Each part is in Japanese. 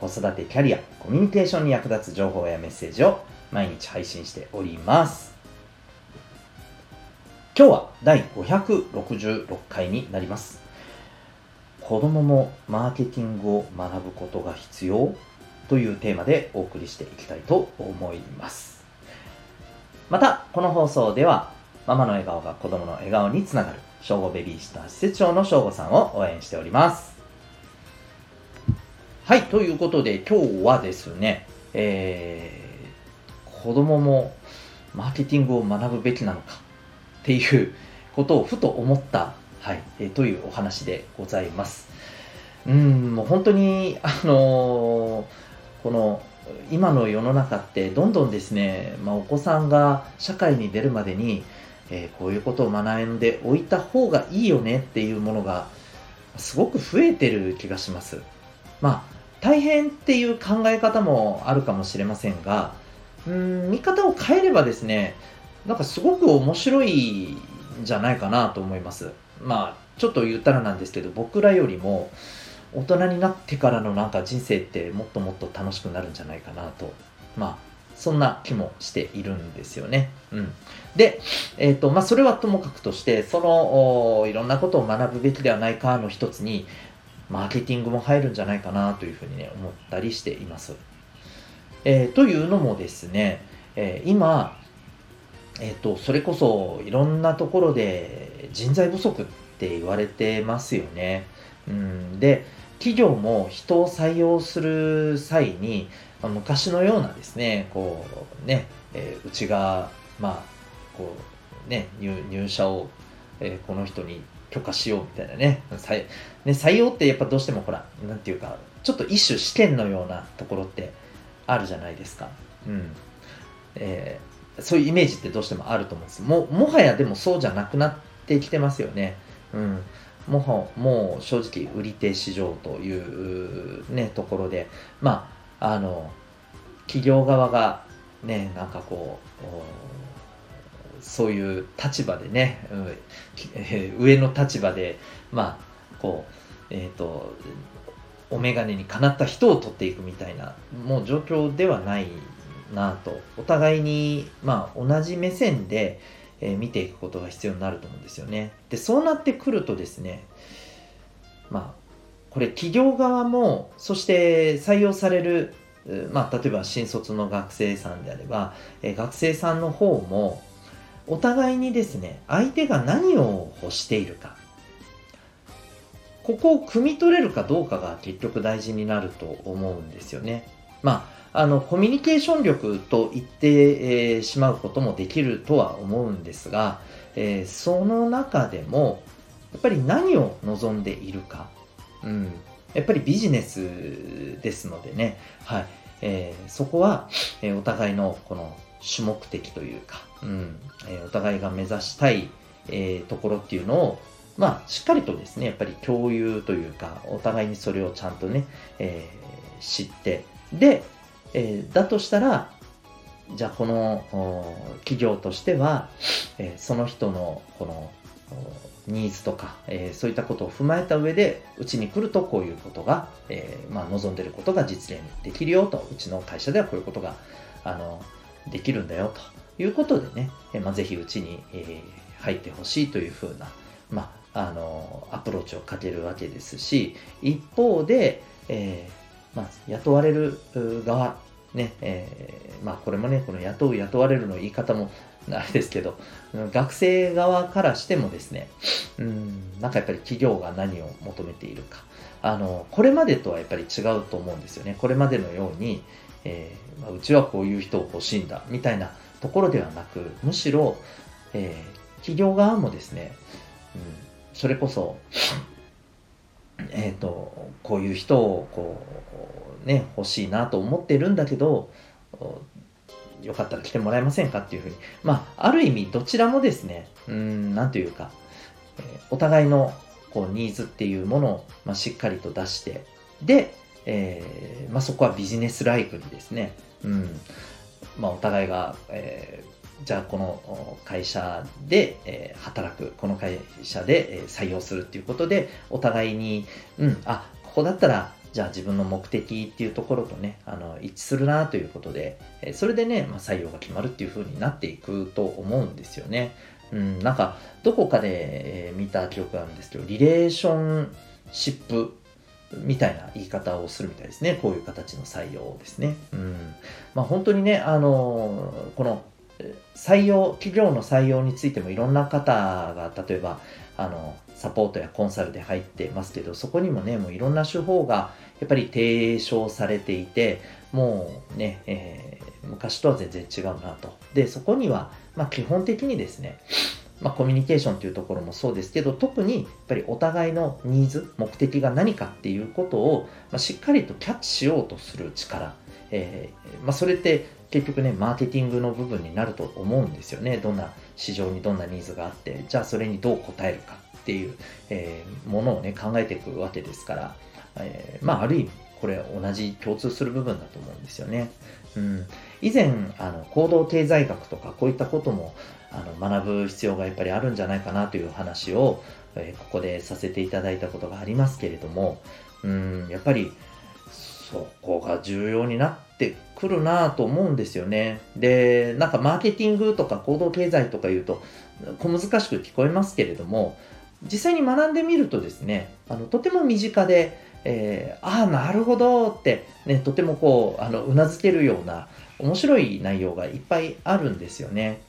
子育てキャリア、コミュニケーションに役立つ情報やメッセージを毎日配信しております。今日は第566回になります。子供もマーケティングを学ぶことが必要？というテーマでお送りしていきたいと思います。また、この放送では、ママの笑顔が子供の笑顔につながる、正午ベビーシッター施設長の正午さんを応援しております。はい、ということで今日はですね、えー、子供もマーケティングを学ぶべきなのかっていうことをふと思った、はい、えー、というお話でございます。うん、もう本当に、あのー、この今の世の中ってどんどんですね、まあ、お子さんが社会に出るまでに、えー、こういうことを学んでおいた方がいいよねっていうものがすごく増えてる気がします。まあ大変っていう考え方もあるかもしれませんが、うん、見方を変えればですね、なんかすごく面白いんじゃないかなと思います。まあ、ちょっと言ったらなんですけど、僕らよりも大人になってからのなんか人生ってもっともっと楽しくなるんじゃないかなと、まあ、そんな気もしているんですよね。うん。で、えっ、ー、と、まあ、それはともかくとして、その、いろんなことを学ぶべきではないかの一つに、マーケティングも入るんじゃないかなというふうにね、思ったりしています。えー、というのもですね、えー、今、えっ、ー、と、それこそいろんなところで人材不足って言われてますよね。うん、で、企業も人を採用する際に、昔のようなですね、こうね、え、うちが、まあ、こうね、入社を、え、この人に許可しようみたいなね。採ね採用ってやっぱどうしてもほら、なんていうか、ちょっと一種試験のようなところってあるじゃないですか。うん。えー、そういうイメージってどうしてもあると思うんです。ももはやでもそうじゃなくなってきてますよね。うん。もはもう正直売り手市場というね、ところで、まあ、あの、企業側がね、なんかこう、そういう立場でね、えー、上の立場で、まあ、こう、えっ、ー、と、お眼鏡にかなった人を取っていくみたいな、もう状況ではないなと、お互いに、まあ、同じ目線で、えー、見ていくことが必要になると思うんですよね。で、そうなってくるとですね、まあ、これ企業側も、そして採用される、まあ、例えば新卒の学生さんであれば、えー、学生さんの方も、お互いにですね、相手が何を欲しているか、ここを汲み取れるかどうかが結局大事になると思うんですよね。まあ、あの、コミュニケーション力と言って、えー、しまうこともできるとは思うんですが、えー、その中でも、やっぱり何を望んでいるか、うん、やっぱりビジネスですのでね、はい、えー、そこは、えお互いのこの主目的というか、うんえー、お互いが目指したい、えー、ところっていうのを、まあ、しっかりとですね、やっぱり共有というか、お互いにそれをちゃんとね、えー、知って、で、え、だとしたら、じゃあこの企業としては、え、その人のこのニーズとか、え、そういったことを踏まえた上で、うちに来るとこういうことが、え、まあ、望んでることが実現できるよと、うちの会社ではこういうことが、あの、できるんだよということでね、えまあ、ぜひうちに、え入ってほしいというふうな、まあ、あのアプローチをかけるわけですし一方で、え、まあ、雇われる側ね、えー、まあこれもね、この雇う雇われるの言い方も あれですけど、学生側からしてもですね、うん、なんかやっぱり企業が何を求めているか、あの、これまでとはやっぱり違うと思うんですよね。これまでのように、え、うちはこういう人を欲しいんだみたいなところではなくむしろ、えー、企業側もですね、うん、それこそえっ、と、こういう人を、こう、ね、欲しいなと思ってるんだけど、よかったら来てもらえませんかっていうふうに。まあ、ある意味どちらもですね、うん、なんというか、え、お互いのこうニーズっていうものを、まあ、しっかりと出して、で、えー、まあ、そこはビジネスライクにですね、うん、まあ、お互いが、えー、じゃあこの会社で、えー、働く、この会社で、え採用するっていうことで、お互いに、うん、あ、ここだったらじゃあ自分の目的っていうところとね、あの、一致するなということで、えそれでね、まあ、採用が決まるっていう風になっていくと思うんですよね。うん、なんか、どこかで、え見た記憶があるんですけど、リレーションシップみたいな言い方をするみたいですね。こういう形の採用ですね。うん。まあ本当にね、あのこの採用、企業の採用についてもいろんな方が、例えば、あの、サポートやコンサルで入ってますけど、そこにもね、もういろんな手法がやっぱり提唱されていて、もうね、えー、昔とは全然違うなと。で、そこには、まあ基本的にですね、まあ、コミュニケーションというところもそうですけど、特にやっぱりお互いのニーズ、目的が何かっていうことを、まあ、しっかりとキャッチしようとする力。えー、まあ、それって結局ね、マーケティングの部分になると思うんですよね。どんな市場にどんなニーズがあって、じゃあそれにどう応えるかっていう、えー、ものをね、考えていくわけですから、えー、まあ、ある意味、これ同じ共通する部分だと思うんですよね。うん、以前あの行動経済学とかこういったこともあの学ぶ必要がやっぱりあるんじゃないかなという話を、え、ここでさせていただいたことがありますけれども、うん、やっぱりそこが重要になってくるなと思うんですよね。で、なんかマーケティングとか行動経済とか言うと小難しく聞こえますけれども、実際に学んでみるとですね、あのとても身近で、えー、ああ、なるほどって、ね、とてもこう、あの、うなずけるような面白い内容がいっぱいあるんですよね。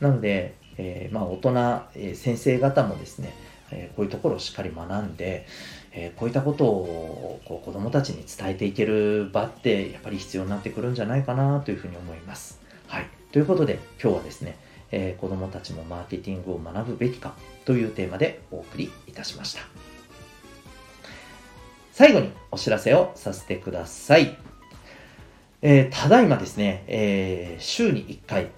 なので、えー、まあ、大人、えー、先生方もですね、えこういうところをしっかり学んで、えこういったことをこう子供たちに伝えていける場ってやっぱり必要になってくるんじゃないかなというふうに思います。はい。ということで今日はですね、えー、子供たちもマーケティングを学ぶべきかというテーマでお送りいたしました。最後にお知らせをさせてください。えー、ただいまですね、えー、週に1回、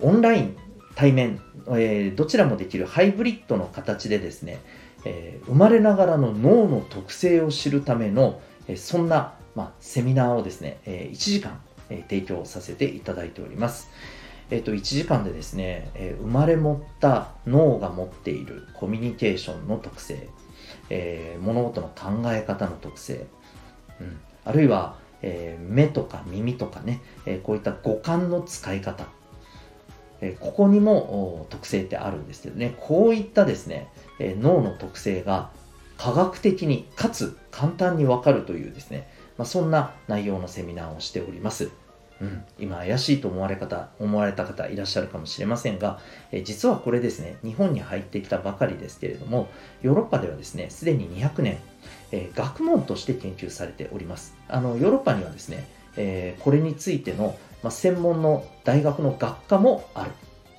オンライン、対面、えどちらもできるハイブリッドの形でですね、え生まれながらの脳の特性を知るための、えそんな、まあ、セミナーをですね、え1時間、え提供させていただいております。えっと、1時間でですね、え生まれ持った脳が持っているコミュニケーションの特性、えー、物事の考え方の特性、うん、あるいは、えー、目とか耳とかね、えー、こういった五感の使い方、えここにも特性ってあるんですけどね、こういったですね、え脳の特性が科学的にかつ簡単にわかるというですね、まあ、そんな内容のセミナーをしております。うん、今怪しいと思われ方、思われた方いらっしゃるかもしれませんが、え実はこれですね、日本に入ってきたばかりですけれども、ヨーロッパではですね、すでに200年、えー、学問として研究されております。あの、ヨーロッパにはですね、えー、これについての、まあ、専門の大学の学科もある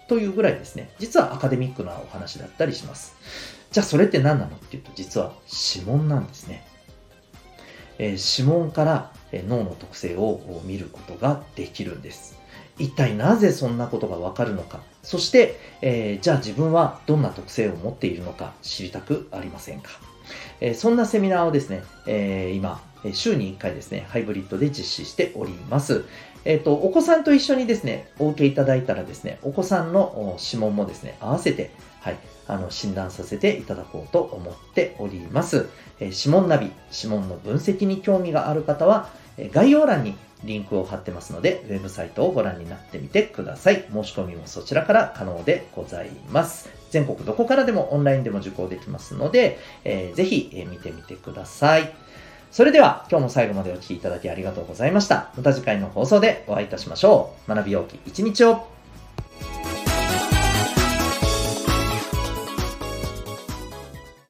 というぐらいですね、実はアカデミックなお話だったりします。じゃあそれって何なのっていうと、実は指紋なんですね。えー、指紋から脳の特性を見ることができるんです。一体なぜそんなことがわかるのか。そして、えー、じゃあ自分はどんな特性を持っているのか知りたくありませんか。えー、そんなセミナーをですね、えー、今、週に1回ですね、ハイブリッドで実施しております。えっ、と、お子さんと一緒にですね、お受けいただいたらですね、お子さんの指紋もですね、合わせて、はい、あの、診断させていただこうと思っております。え指紋ナビ、指紋の分析に興味がある方は、え概要欄にリンクを貼ってますので、ウェブサイトをご覧になってみてください。申し込みもそちらから可能でございます。全国どこからでもオンラインでも受講できますので、えー、ぜひ、え見てみてください。それでは今日も最後までお聴きいただきありがとうございました。また次回の放送でお会いいたしましょう。学びようき一日を